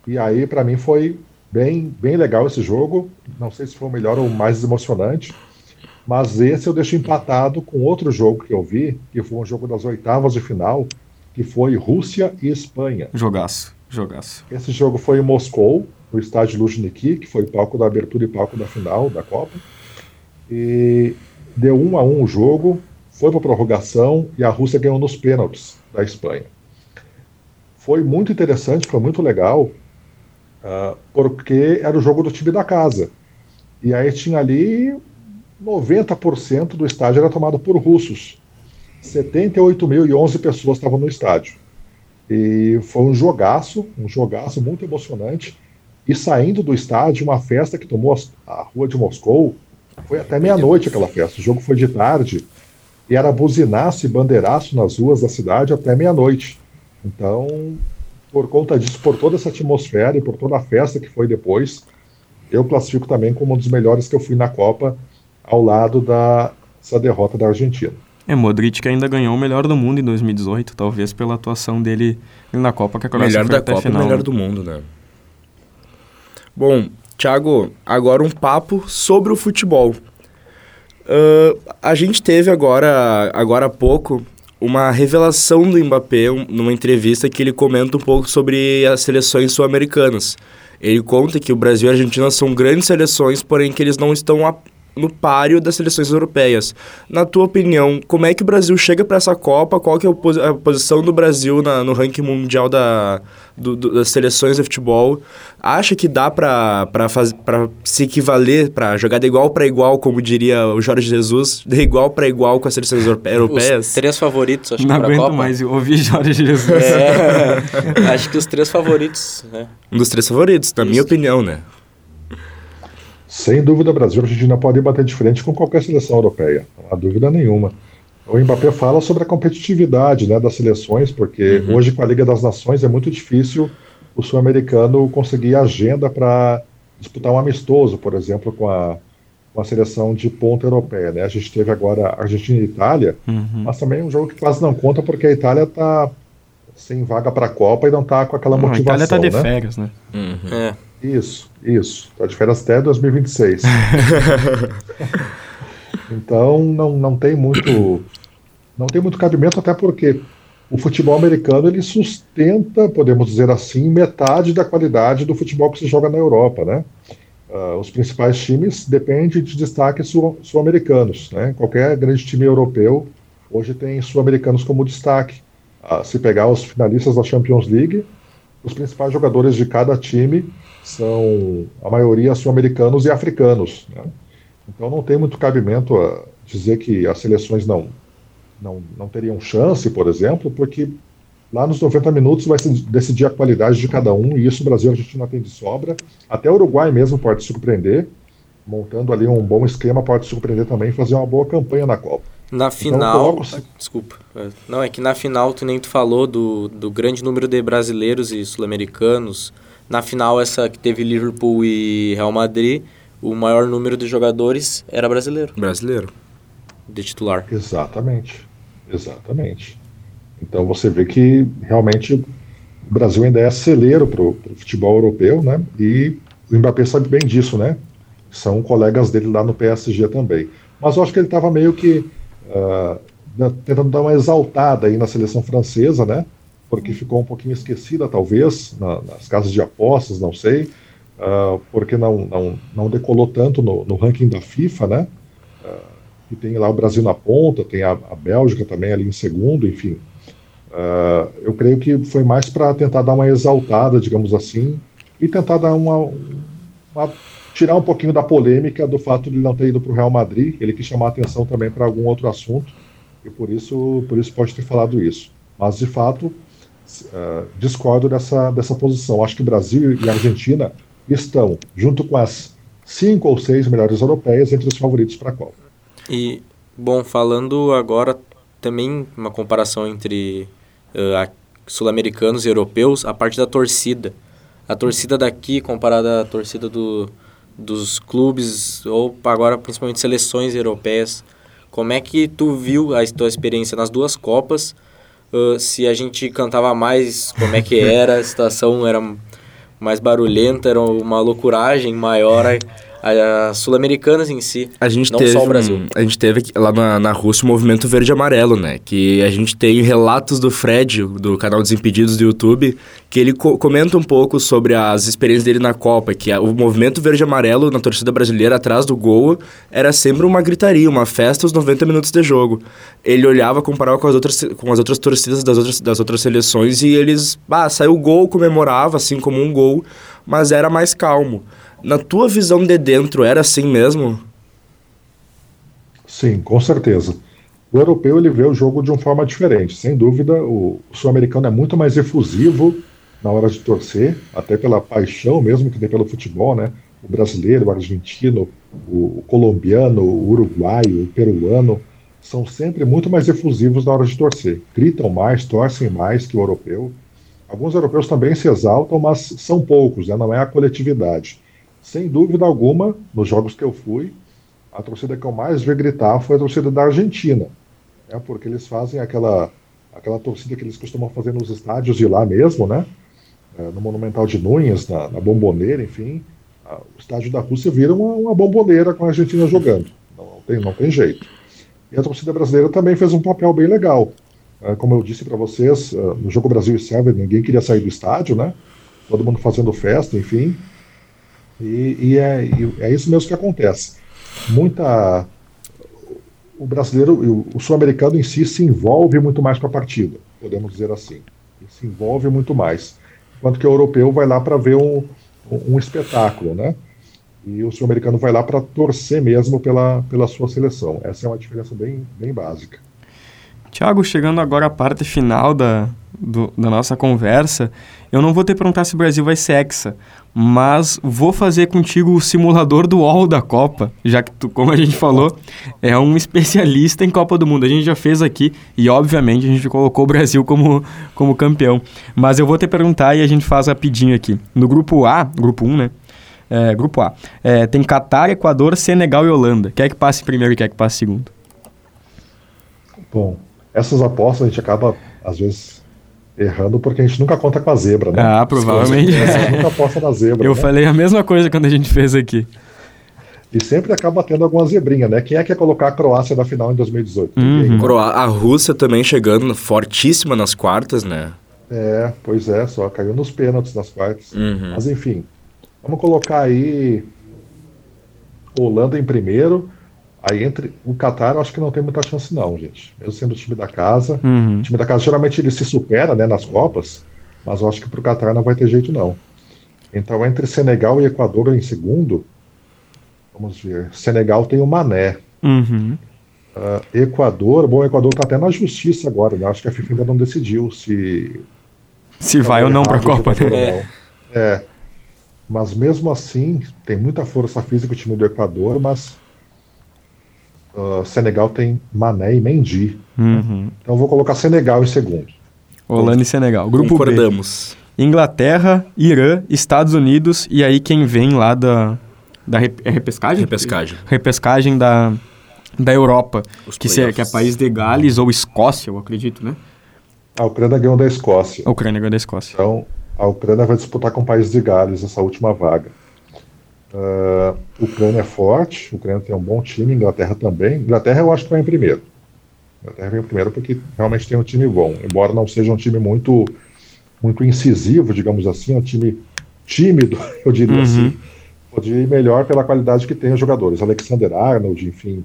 e aí para mim foi bem bem legal esse jogo. Não sei se foi o melhor ou o mais emocionante, mas esse eu deixo empatado com outro jogo que eu vi, que foi um jogo das oitavas de final, que foi Rússia e Espanha. Jogaço, jogaço. Esse jogo foi em Moscou, no estádio Luzhniki, que foi palco da abertura e palco da final da Copa. E deu um a um o jogo, foi para prorrogação e a Rússia ganhou nos pênaltis da Espanha. Foi muito interessante, foi muito legal, uh, porque era o jogo do time da casa. E aí tinha ali 90% do estádio era tomado por russos. 78.011 pessoas estavam no estádio. E foi um jogaço, um jogaço muito emocionante. E saindo do estádio, uma festa que tomou a rua de Moscou, foi até meia-noite aquela festa. O jogo foi de tarde e era buzinaço e bandeiraço nas ruas da cidade até meia-noite. Então, por conta disso, por toda essa atmosfera e por toda a festa que foi depois, eu classifico também como um dos melhores que eu fui na Copa, ao lado dessa derrota da Argentina. É, Modric ainda ganhou o melhor do mundo em 2018, talvez pela atuação dele na Copa que a Croácia melhor da Copa, final. melhor do mundo, né? Bom, Thiago, agora um papo sobre o futebol. Uh, a gente teve agora, agora há pouco uma revelação do Mbappé um, numa entrevista que ele comenta um pouco sobre as seleções sul-americanas. Ele conta que o Brasil e a Argentina são grandes seleções, porém que eles não estão a, no páreo das seleções europeias. Na tua opinião, como é que o Brasil chega para essa Copa? Qual que é a posição do Brasil na, no ranking mundial da, do, do, das seleções de futebol? Acha que dá para se equivaler, para jogar de igual para igual, como diria o Jorge Jesus, de igual para igual com as seleções europeias? Os três favoritos, acho Não que Não aguento mais ouvir Jorge Jesus. É, acho que os três favoritos, né? Um dos três favoritos, na Isso. minha opinião, né? Sem dúvida, o Brasil e a Argentina podem bater de frente com qualquer seleção europeia, não há dúvida nenhuma. O Mbappé fala sobre a competitividade né, das seleções, porque uhum. hoje com a Liga das Nações é muito difícil o sul-americano conseguir agenda para disputar um amistoso, por exemplo, com a, com a seleção de ponta europeia. Né? A gente teve agora Argentina e Itália, uhum. mas também é um jogo que quase não conta porque a Itália está sem vaga para a Copa e não está com aquela não, motivação. A Itália está de né? férias, né? Uhum. É. Isso, isso. Está de férias até 2026. então não, não tem muito não tem muito cabimento até porque o futebol americano ele sustenta, podemos dizer assim, metade da qualidade do futebol que se joga na Europa, né? Uh, os principais times dependem de destaques sul-americanos, né? Qualquer grande time europeu hoje tem sul-americanos como destaque. Uh, se pegar os finalistas da Champions League, os principais jogadores de cada time são a maioria sul-americanos e africanos. Né? Então não tem muito cabimento a dizer que as seleções não, não, não teriam chance, por exemplo, porque lá nos 90 minutos vai se decidir a qualidade de cada um, e isso o Brasil a gente não tem de sobra. Até o Uruguai mesmo pode surpreender, montando ali um bom esquema, pode surpreender também e fazer uma boa campanha na Copa. Na final. Então, desculpa. É, não, é que na final, tu nem tu falou do, do grande número de brasileiros e sul-americanos na final, essa que teve Liverpool e Real Madrid, o maior número de jogadores era brasileiro. Brasileiro. De titular. Exatamente. Exatamente. Então você vê que realmente o Brasil ainda é celeiro para o futebol europeu, né? E o Mbappé sabe bem disso, né? São colegas dele lá no PSG também. Mas eu acho que ele estava meio que uh, tentando dar uma exaltada aí na seleção francesa, né? porque ficou um pouquinho esquecida, talvez, na, nas casas de apostas, não sei, uh, porque não, não, não decolou tanto no, no ranking da FIFA, né? Uh, e tem lá o Brasil na ponta, tem a, a Bélgica também ali em segundo, enfim. Uh, eu creio que foi mais para tentar dar uma exaltada, digamos assim, e tentar dar uma, uma, tirar um pouquinho da polêmica do fato de ele não ter ido para o Real Madrid. Ele quis chamar atenção também para algum outro assunto e por isso, por isso pode ter falado isso. Mas de fato, uh, discordo dessa, dessa posição. Acho que Brasil e Argentina estão, junto com as cinco ou seis melhores europeias, entre os favoritos para a Copa. E, bom, falando agora também uma comparação entre uh, sul-americanos e europeus, a parte da torcida. A torcida daqui comparada à torcida do, dos clubes, ou agora principalmente seleções europeias, como é que tu viu a tua experiência nas duas Copas? Uh, se a gente cantava mais, como é que era, a situação? Era mais barulhenta, era uma loucuragem maior. As sul-americanas em si. A gente não teve, só o Brasil. um- a gente teve lá na, na Rússia o movimento verde amarelo, né? Que a gente tem relatos do Fred, do canal Desimpedidos do YouTube, que ele co- comenta um pouco sobre as experiências dele na Copa, que a- o movimento verde amarelo na torcida brasileira atrás do gol era sempre uma gritaria, uma festa aos 90 minutos de jogo. Ele olhava, comparava com as outras, com as outras torcidas das outras, das outras seleções e eles, ah, saiu o gol, comemorava assim como um gol, mas era mais calmo. Na tua visão de dentro, era assim mesmo? Sim, com certeza. O europeu ele vê o jogo de uma forma diferente. Sem dúvida, o, sul-americano é muito mais efusivo na hora de torcer, até pela paixão mesmo que tem pelo futebol, né? O brasileiro, o argentino, o, o colombiano, o uruguaio, o peruano são sempre muito mais efusivos na hora de torcer. Gritam mais, torcem mais que o europeu. Alguns europeus também se exaltam, mas são poucos, né? não é a coletividade. Sem dúvida alguma, nos jogos que eu fui, a torcida que eu mais vi gritar foi a torcida da Argentina, né? porque eles fazem aquela, aquela torcida que eles costumam fazer nos estádios de lá mesmo, né? É, no Monumental de Núñez, na, na Bomboneira, enfim. A- o estádio da Rússia vira uma, uma bomboneira com a Argentina jogando. Não, não tem, não tem jeito. E a torcida brasileira também fez um papel bem legal. É, como eu disse para vocês, é, no jogo Brasil e Sérvia, ninguém queria sair do estádio, né? Todo mundo fazendo festa, enfim. E, e é, e é isso mesmo que acontece. Muita. O brasileiro, o sul-americano em si se envolve muito mais com a partida, podemos dizer assim. Ele se envolve muito mais. Enquanto que o europeu vai lá para ver um, um espetáculo, né? E o sul-americano vai lá para torcer mesmo pela, pela sua seleção. Essa é uma diferença bem, bem básica. Tiago, chegando agora à parte final da, do- da nossa conversa, eu não vou te perguntar se o Brasil vai ser hexa, mas vou fazer contigo o simulador do UOL da Copa, já que tu, como a gente falou, é um especialista em Copa do Mundo. A gente já fez aqui e, obviamente, a gente colocou o Brasil como, como campeão. Mas eu vou te perguntar e a gente faz rapidinho aqui. No grupo A, grupo 1, né? É, grupo A, é, tem Catar, Equador, Senegal e Holanda. Quer que passe primeiro e quer que passe segundo? Bom, essas apostas a gente acaba, às vezes, errando porque a gente nunca conta com a zebra, né? Ah, provavelmente. A gente nunca aposta na zebra. Eu né? falei a mesma coisa quando a gente fez aqui. E sempre acaba tendo alguma zebrinha, né? Quem é que ia colocar a Croácia na final em 2018? Uhum. Croá- A Rússia também chegando fortíssima nas quartas, né? É, pois é, só caiu nos pênaltis nas quartas. Uhum. Mas enfim, vamos colocar aí Holanda em primeiro. Aí entre o Qatar, eu acho que não tem muita chance não, gente. Mesmo sendo o time da casa. Uhum. O time da casa geralmente ele se supera, né, nas Copas, mas eu acho que pro Qatar não vai ter jeito não. Então entre Senegal e Equador em segundo, vamos ver. Senegal tem o Mané. Uhum. Ah, Equador, bom, o Equador tá até na justiça agora, né? Acho que a FIFA ainda não decidiu se Se vai ou não pra errado, Copa, né? É. Mas mesmo assim, tem muita força física o time do Equador, mas ah, Senegal tem Mané e Mendy. Uhum. Então eu vou colocar Senegal em segundo. Holanda e Senegal. Grupo B. Concordamos. Inglaterra, Irã, Estados Unidos e aí quem vem lá da... da rep- é repescagem? Repescagem. Repescagem da, da Europa. Os Que, se, que é país de Gales ou Escócia, eu acredito, né? A Ucrânia ganhou da Escócia. A Ucrânia ganhou da Escócia. Então a Ucrânia vai disputar com o país de Gales essa última vaga. Ah, Ucrânia é forte, Ucrânia tem um bom time, Inglaterra também. Inglaterra eu acho que vai em primeiro. Inglaterra vem em primeiro porque realmente tem um time bom, embora não seja um time muito muito incisivo, digamos assim, é um time tímido, eu diria Uhum. assim. Pode ir melhor pela qualidade que tem os jogadores. Alexander Arnold, enfim,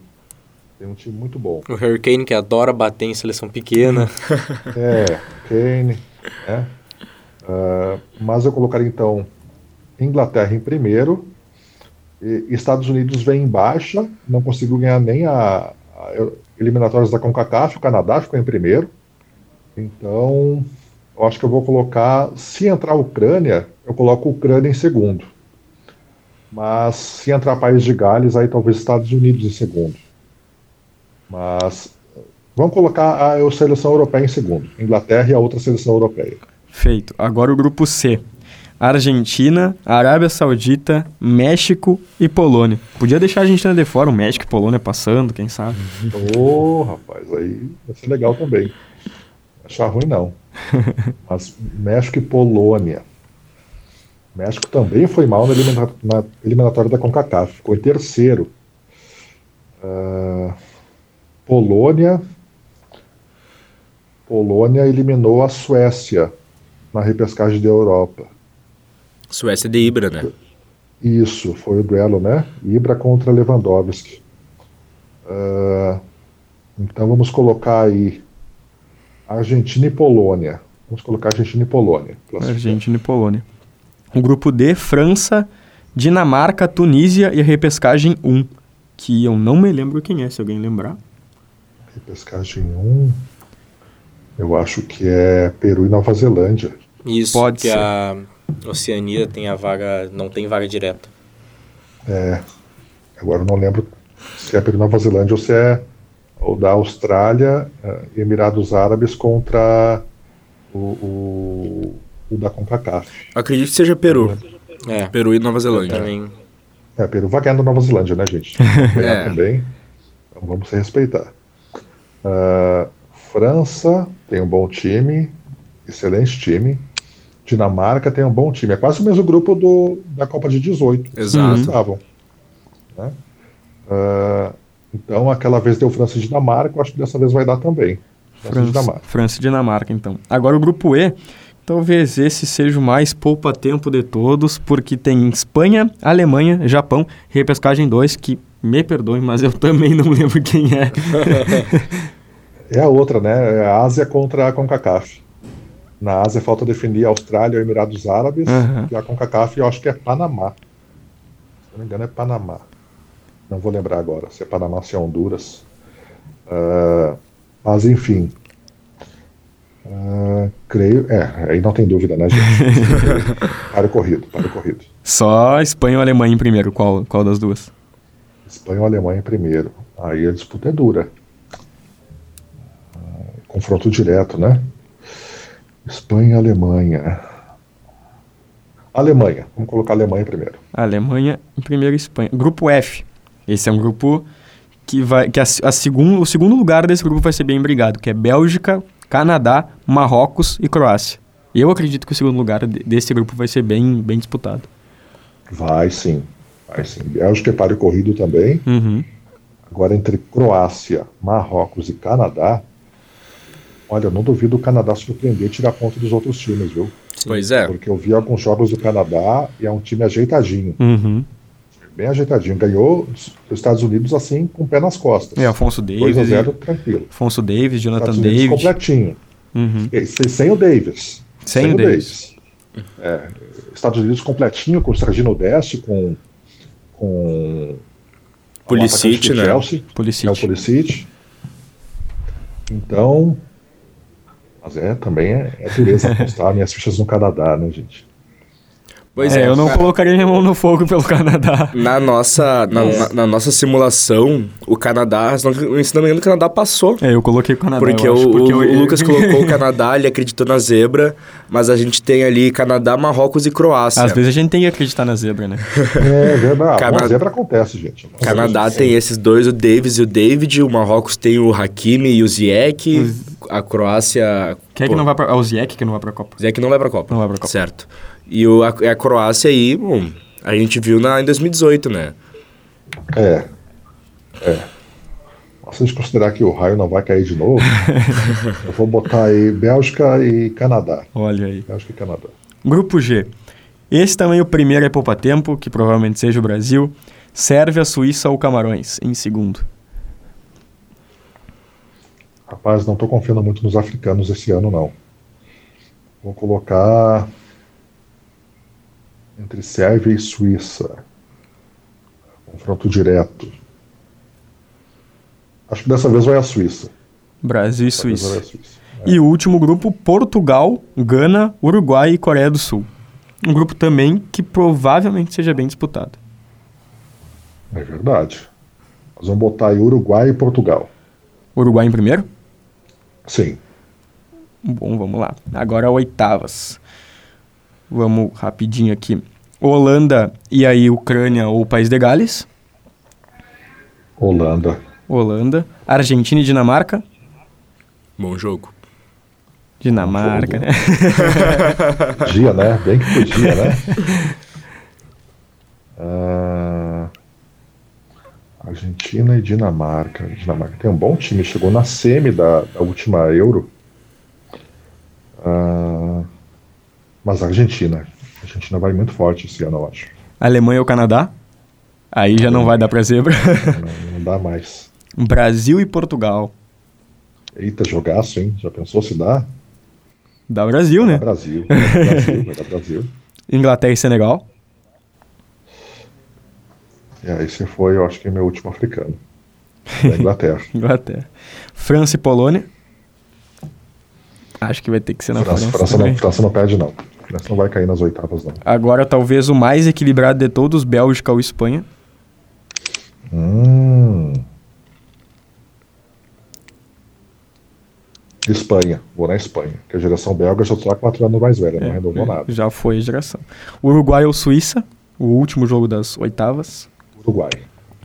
tem um time muito bom. O Hurricane que adora bater em seleção pequena. É, Kane, né? Ah, mas eu colocaria então Inglaterra em primeiro, Estados Unidos vem em baixa, não conseguiu ganhar nem a, a eliminatórias da CONCACAF, o Canadá ficou em primeiro. Então, eu acho que eu vou colocar, se entrar a Ucrânia, eu coloco a Ucrânia em segundo. Mas se entrar país de Gales, aí talvez Estados Unidos em segundo. Mas Vamos colocar a seleção europeia em segundo. Inglaterra e a outra seleção europeia. Feito. Agora o grupo C. Argentina, Arábia Saudita, México e Polônia. Podia deixar a Argentina de fora, o México e Polônia passando, quem sabe. Ô, rapaz, aí vai ser legal também. Achar ruim não. Mas México e Polônia. México também foi mal na, elimina na eliminatória da CONCACAF, ficou em terceiro. Uh, Polônia. Polônia eliminou a Suécia na repescagem da Europa. Suécia de Ibra, né? Isso, foi o duelo, né? Ibra contra Lewandowski. Uh, então vamos colocar aí Argentina e Polônia. Vamos colocar Argentina e Polônia. Argentina e Polônia. O grupo D, França, Dinamarca, Tunísia e a repescagem 1. Que eu não me lembro quem é, se alguém lembrar. Repescagem 1. Eu acho que é Peru e Nova Zelândia. Isso, Pode que ser. a Oceania tem a vaga, não tem vaga direta. É. Agora eu não lembro se é Peru e Nova Zelândia ou se é o da Austrália e Emirados Árabes contra o, o, o da CONCACAF. Acredito que seja Peru. É. Peru e Nova Zelândia. Também. É, Peru vai ganhar da Nova Zelândia, né, gente? é. também. Então vamos se respeitar. Uh, França tem um bom time, excelente time. Dinamarca tem um bom time. É quase o mesmo grupo do, da Copa de 18. Exato. Estavam, né? uh, então, aquela vez deu França e Dinamarca, eu acho que dessa vez vai dar também. França, França, Dinamarca. França e Dinamarca, então. Agora o grupo E, talvez esse seja o mais poupa-tempo de todos, porque tem Espanha, Alemanha, Japão, repescagem 2, que me perdoem, mas eu também não lembro quem é. é a outra, né? É a Ásia contra a CONCACAF. Na Ásia falta definir Austrália e Emirados Árabes, uhum. e a CONCACAF eu acho que é Panamá. Se não me engano é Panamá. Não vou lembrar agora se é Panamá, se é Honduras. Uh, mas enfim. Uh, creio. É, aí não tem dúvida, né, gente? para o corrido, para o corrido. Só Espanha ou Alemanha em primeiro? Qual, qual das duas? Espanha ou Alemanha em primeiro. Aí a disputa é dura. Uh, confronto direto, né? Espanha Alemanha. Alemanha. Vamos colocar a Alemanha em primeiro. Alemanha em primeiro, Espanha. Grupo F. Esse é um grupo que vai que a, a segundo, o segundo lugar desse grupo vai ser bem brigado, que é Bélgica, Canadá, Marrocos e Croácia. Eu acredito que o segundo lugar desse grupo vai ser bem, bem disputado. Vai sim, vai sim. Bélgica é para o corrido também. Uhum. Agora entre Croácia, Marrocos e Canadá, olha, eu não duvido o Canadá surpreender e tirar ponto dos outros times, viu? Pois é. Porque eu vi alguns jogos do Canadá e é um time ajeitadinho. Uhum bem ajeitadinho. Ganhou os Estados Unidos assim, com o pé nas costas. É, Afonso Davis. 2 a 0 tranquilo. Afonso Davis, Jonathan Estados Davis. completinho. Uhum. Sem, sem, o Davis. Sem, sem o Davis. Davis. É, Estados Unidos completinho, com o Serginho Deste, com. com Pulisic, né? Chelsea, Pulisic. É o Pulisic. Então. Mas é, também é, é dureza apostar minhas fichas no Canadá, né, gente? Pois é, é eu não colocaria minha mão no fogo pelo Canadá. Na nossa, na, na, na nossa simulação, o Canadá, se não, se não me engano, o Canadá passou. É, eu coloquei o Canadá. Porque, o, porque o, o, Lucas colocou o Canadá, ele acreditou na zebra, mas a gente tem ali Canadá, Marrocos e Croácia. Às vezes a gente tem que acreditar na zebra, né? É verdade. Canadá... zebra acontece, gente. Canadá tem esses dois, o Davis e o David, o Marrocos tem o Hakimi e o Ziyech, a Croácia... Quem é que não vai pra... É o Ziyech que não vai pra Copa. Ziyech não vai pra Copa. Não vai pra Copa. Certo. E o, a, a Croácia aí, bom, a gente viu na, em 2018, né? É. É. Se a gente considerar que o raio não vai cair de novo, eu vou botar aí Bélgica e Canadá. Olha aí. Bélgica e Canadá. Grupo G. Esse também é o primeiro é poupa tempo, que provavelmente seja o Brasil. Sérvia, Suíça ou Camarões, em segundo. Rapaz, não estou confiando muito nos africanos esse ano, não. Vou colocar entre Sérvia e Suíça. Confronto direto. Acho que dessa vez vai a Suíça. Brasil e Suíça. Suíça. É. E o último grupo, Portugal, Gana, Uruguai e Coreia do Sul. Um grupo também que provavelmente seja bem disputado. É verdade. Nós vamos botar aí Uruguai e Portugal. Uruguai em primeiro? Sim. Bom, vamos lá. Agora oitavas. Vamos rapidinho aqui. Holanda e aí Ucrânia ou País de Gales? Holanda. Holanda. Argentina e Dinamarca? Bom jogo. Dinamarca, né? Podia, né? Bem que podia, né? Ah, Argentina e Dinamarca. Dinamarca tem um bom time, chegou na semi da, da última Euro. Ah, mas a Argentina. A Argentina vai muito forte esse ano, eu acho. Alemanha ou Canadá? Aí já não vai dar pra zebra. Não, não dá mais. Brasil e Portugal. Eita, jogaço, hein? Já pensou se dá? Dá Brasil, né? Brasil. Vai dar Brasil, vai dar Brasil. Inglaterra e Senegal. E aí você foi, eu acho que é meu último africano. Da Inglaterra. Inglaterra. França e Polônia. Acho que vai ter que ser na França, França. França, não, França não perde, não. França não vai cair nas oitavas, não. Agora, talvez o mais equilibrado de todos, Bélgica ou Espanha. Hum. Espanha. Vou na Espanha. Que a geração belga já está quatro anos mais velha, não renovou nada. Já foi a geração. Uruguai ou Suíça. O último jogo das oitavas. Uruguai.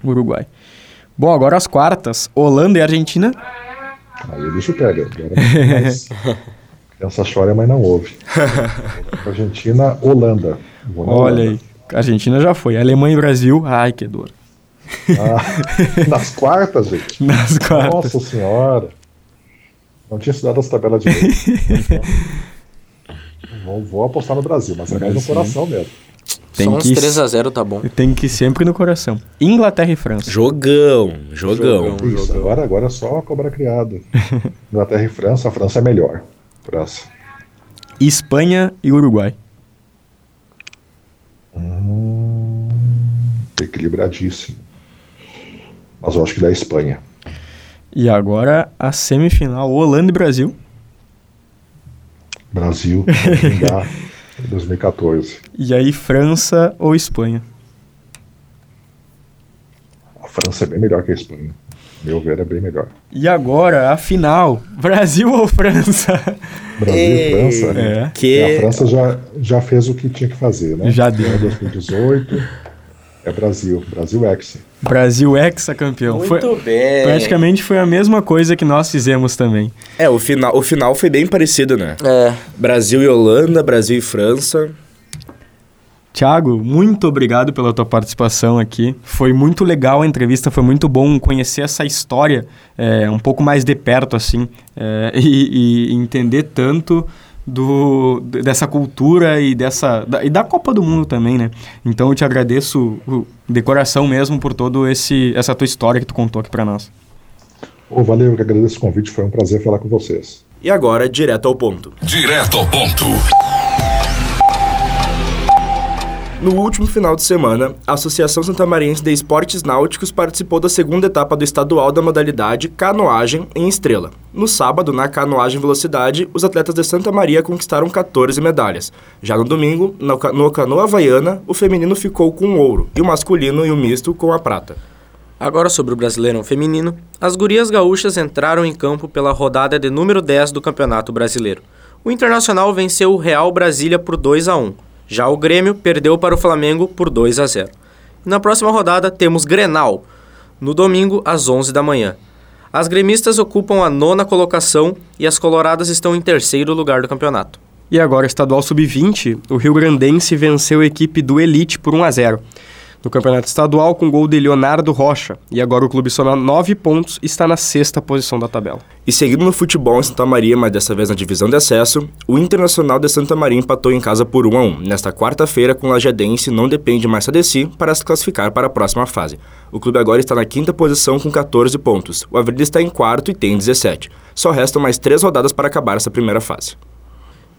Uruguai. Bom, agora as quartas. Holanda e Argentina. Aí o bicho pega. Agora, mas, criança chora, mas não ouve. Argentina, Holanda. Olha Holanda. aí. Argentina já foi. Alemanha e Brasil. Ai, que dor. Ah, nas quartas, gente. Nas quartas. Nossa senhora. Não tinha estudado as tabelas de vou, vou apostar no Brasil, mas é mais no coração mesmo. Tem Só uns que- 3x0 tá bom. Tem que ir sempre no coração. Inglaterra e França. Jogão, jogão. Jogão. Isso, agora, agora é só a cobra criada. Inglaterra e França, a França é melhor. França. Espanha e Uruguai. Equilibradíssimo. Mas eu acho que da Espanha. E agora a semifinal Holanda e Brasil. Brasil, vai vingar em 2014. E aí França ou Espanha. A França é bem melhor que a Espanha. Meu ver, é bem melhor. E agora a final Brasil ou França. Brasil e França. É. E a Que França já, já fez o que tinha que fazer, né? Já deu. Em 2018 é Brasil. Brasil X. Brasil ex-campeão. Foi, muito bem. praticamente foi a mesma coisa que nós fizemos também. É, o final, o final foi bem parecido, né? É, Brasil e Holanda, Brasil e França. Tiago, muito obrigado pela tua participação aqui. Foi muito legal a entrevista, foi muito bom conhecer essa história é, um pouco mais de perto, assim, é, e, e entender tanto do, dessa cultura e dessa da, e da Copa do Mundo também, né? Então eu te agradeço o- de coração mesmo por todo esse essa tua história que tu contou aqui para nós. Ô, valeu, eu que agradeço o convite. Foi um prazer falar com vocês. E agora, direto ao ponto. Direto ao ponto. No último final de semana, a Associação Santamariense de Esportes Náuticos participou da segunda etapa do estadual da modalidade canoagem em Estrela. No sábado, na canoagem velocidade, os atletas de Santa Maria conquistaram 14 medalhas. Já no domingo, no, ca- no canoa havaiana, o feminino ficou com o ouro e o masculino e o misto com a prata. Agora sobre o Brasileirão Feminino, as gurias gaúchas entraram em campo pela rodada de número 10 do Campeonato Brasileiro. O Internacional venceu o Real Brasília por 2 a 1. Já o Grêmio perdeu para o Flamengo por 2 a 0. E na próxima rodada temos Grenal, no domingo às 11 da manhã. As gremistas ocupam a nona colocação e as coloradas estão em terceiro lugar do campeonato. E agora, estadual sub-20, o Rio Grandense venceu a equipe do Elite por 1 a 0 no campeonato estadual com gol de Leonardo Rocha. E agora o clube soma 9 pontos e está na sexta posição da tabela. E seguindo no futebol em Santa Maria, mas dessa vez na divisão de acesso, o Internacional de Santa Maria empatou em casa por 1 a 1 nesta quarta-feira com o Lajadense não depende mais só de si para se classificar para a próxima fase. O clube agora está na quinta posição com 14 pontos. O Avenida está em quarto e tem 17. Só restam mais três rodadas para acabar essa primeira fase.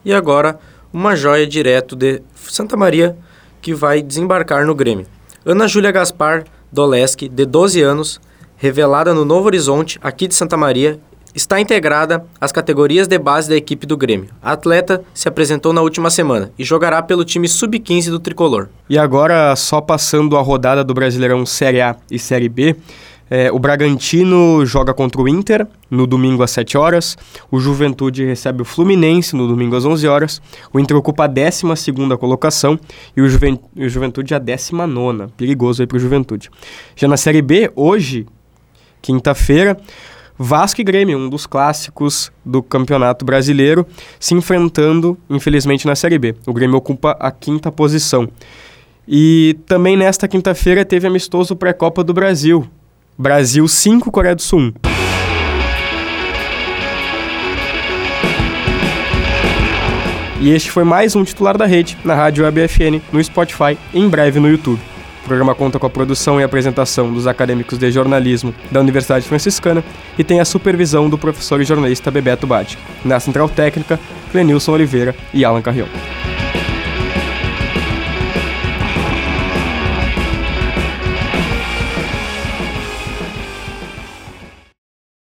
E agora, uma joia direto de Santa Maria que vai desembarcar no Grêmio. Ana Júlia Gaspar Doleski, de 12 anos, revelada no Novo Horizonte, aqui de Santa Maria, está integrada às categorias de base da equipe do Grêmio. A atleta se apresentou na última semana e jogará pelo time sub-15 do tricolor. E agora, só passando a rodada do Brasileirão Série A e Série B, é, o Bragantino joga contra o Inter no domingo às 7 horas, o Juventude recebe o Fluminense no domingo às 11 horas, o Inter ocupa a 12 colocação e o, Juven o Juventude a 19 perigoso aí para o Juventude. Já na Série B, hoje, quinta-feira, Vasco e Grêmio, um dos clássicos do Campeonato Brasileiro, se enfrentando, infelizmente, na Série B. O Grêmio ocupa a quinta posição. E também nesta quinta-feira teve amistoso pré-Copa do Brasil. Brasil 5, Coreia do Sul 1. E este foi mais um titular da rede na Rádio WebFN, no Spotify e em breve no YouTube. O programa conta com a produção e apresentação dos acadêmicos de jornalismo da Universidade Franciscana e tem a supervisão do professor e jornalista Bebeto Badi. Na central técnica, Clenilson Oliveira e Alan Carrion.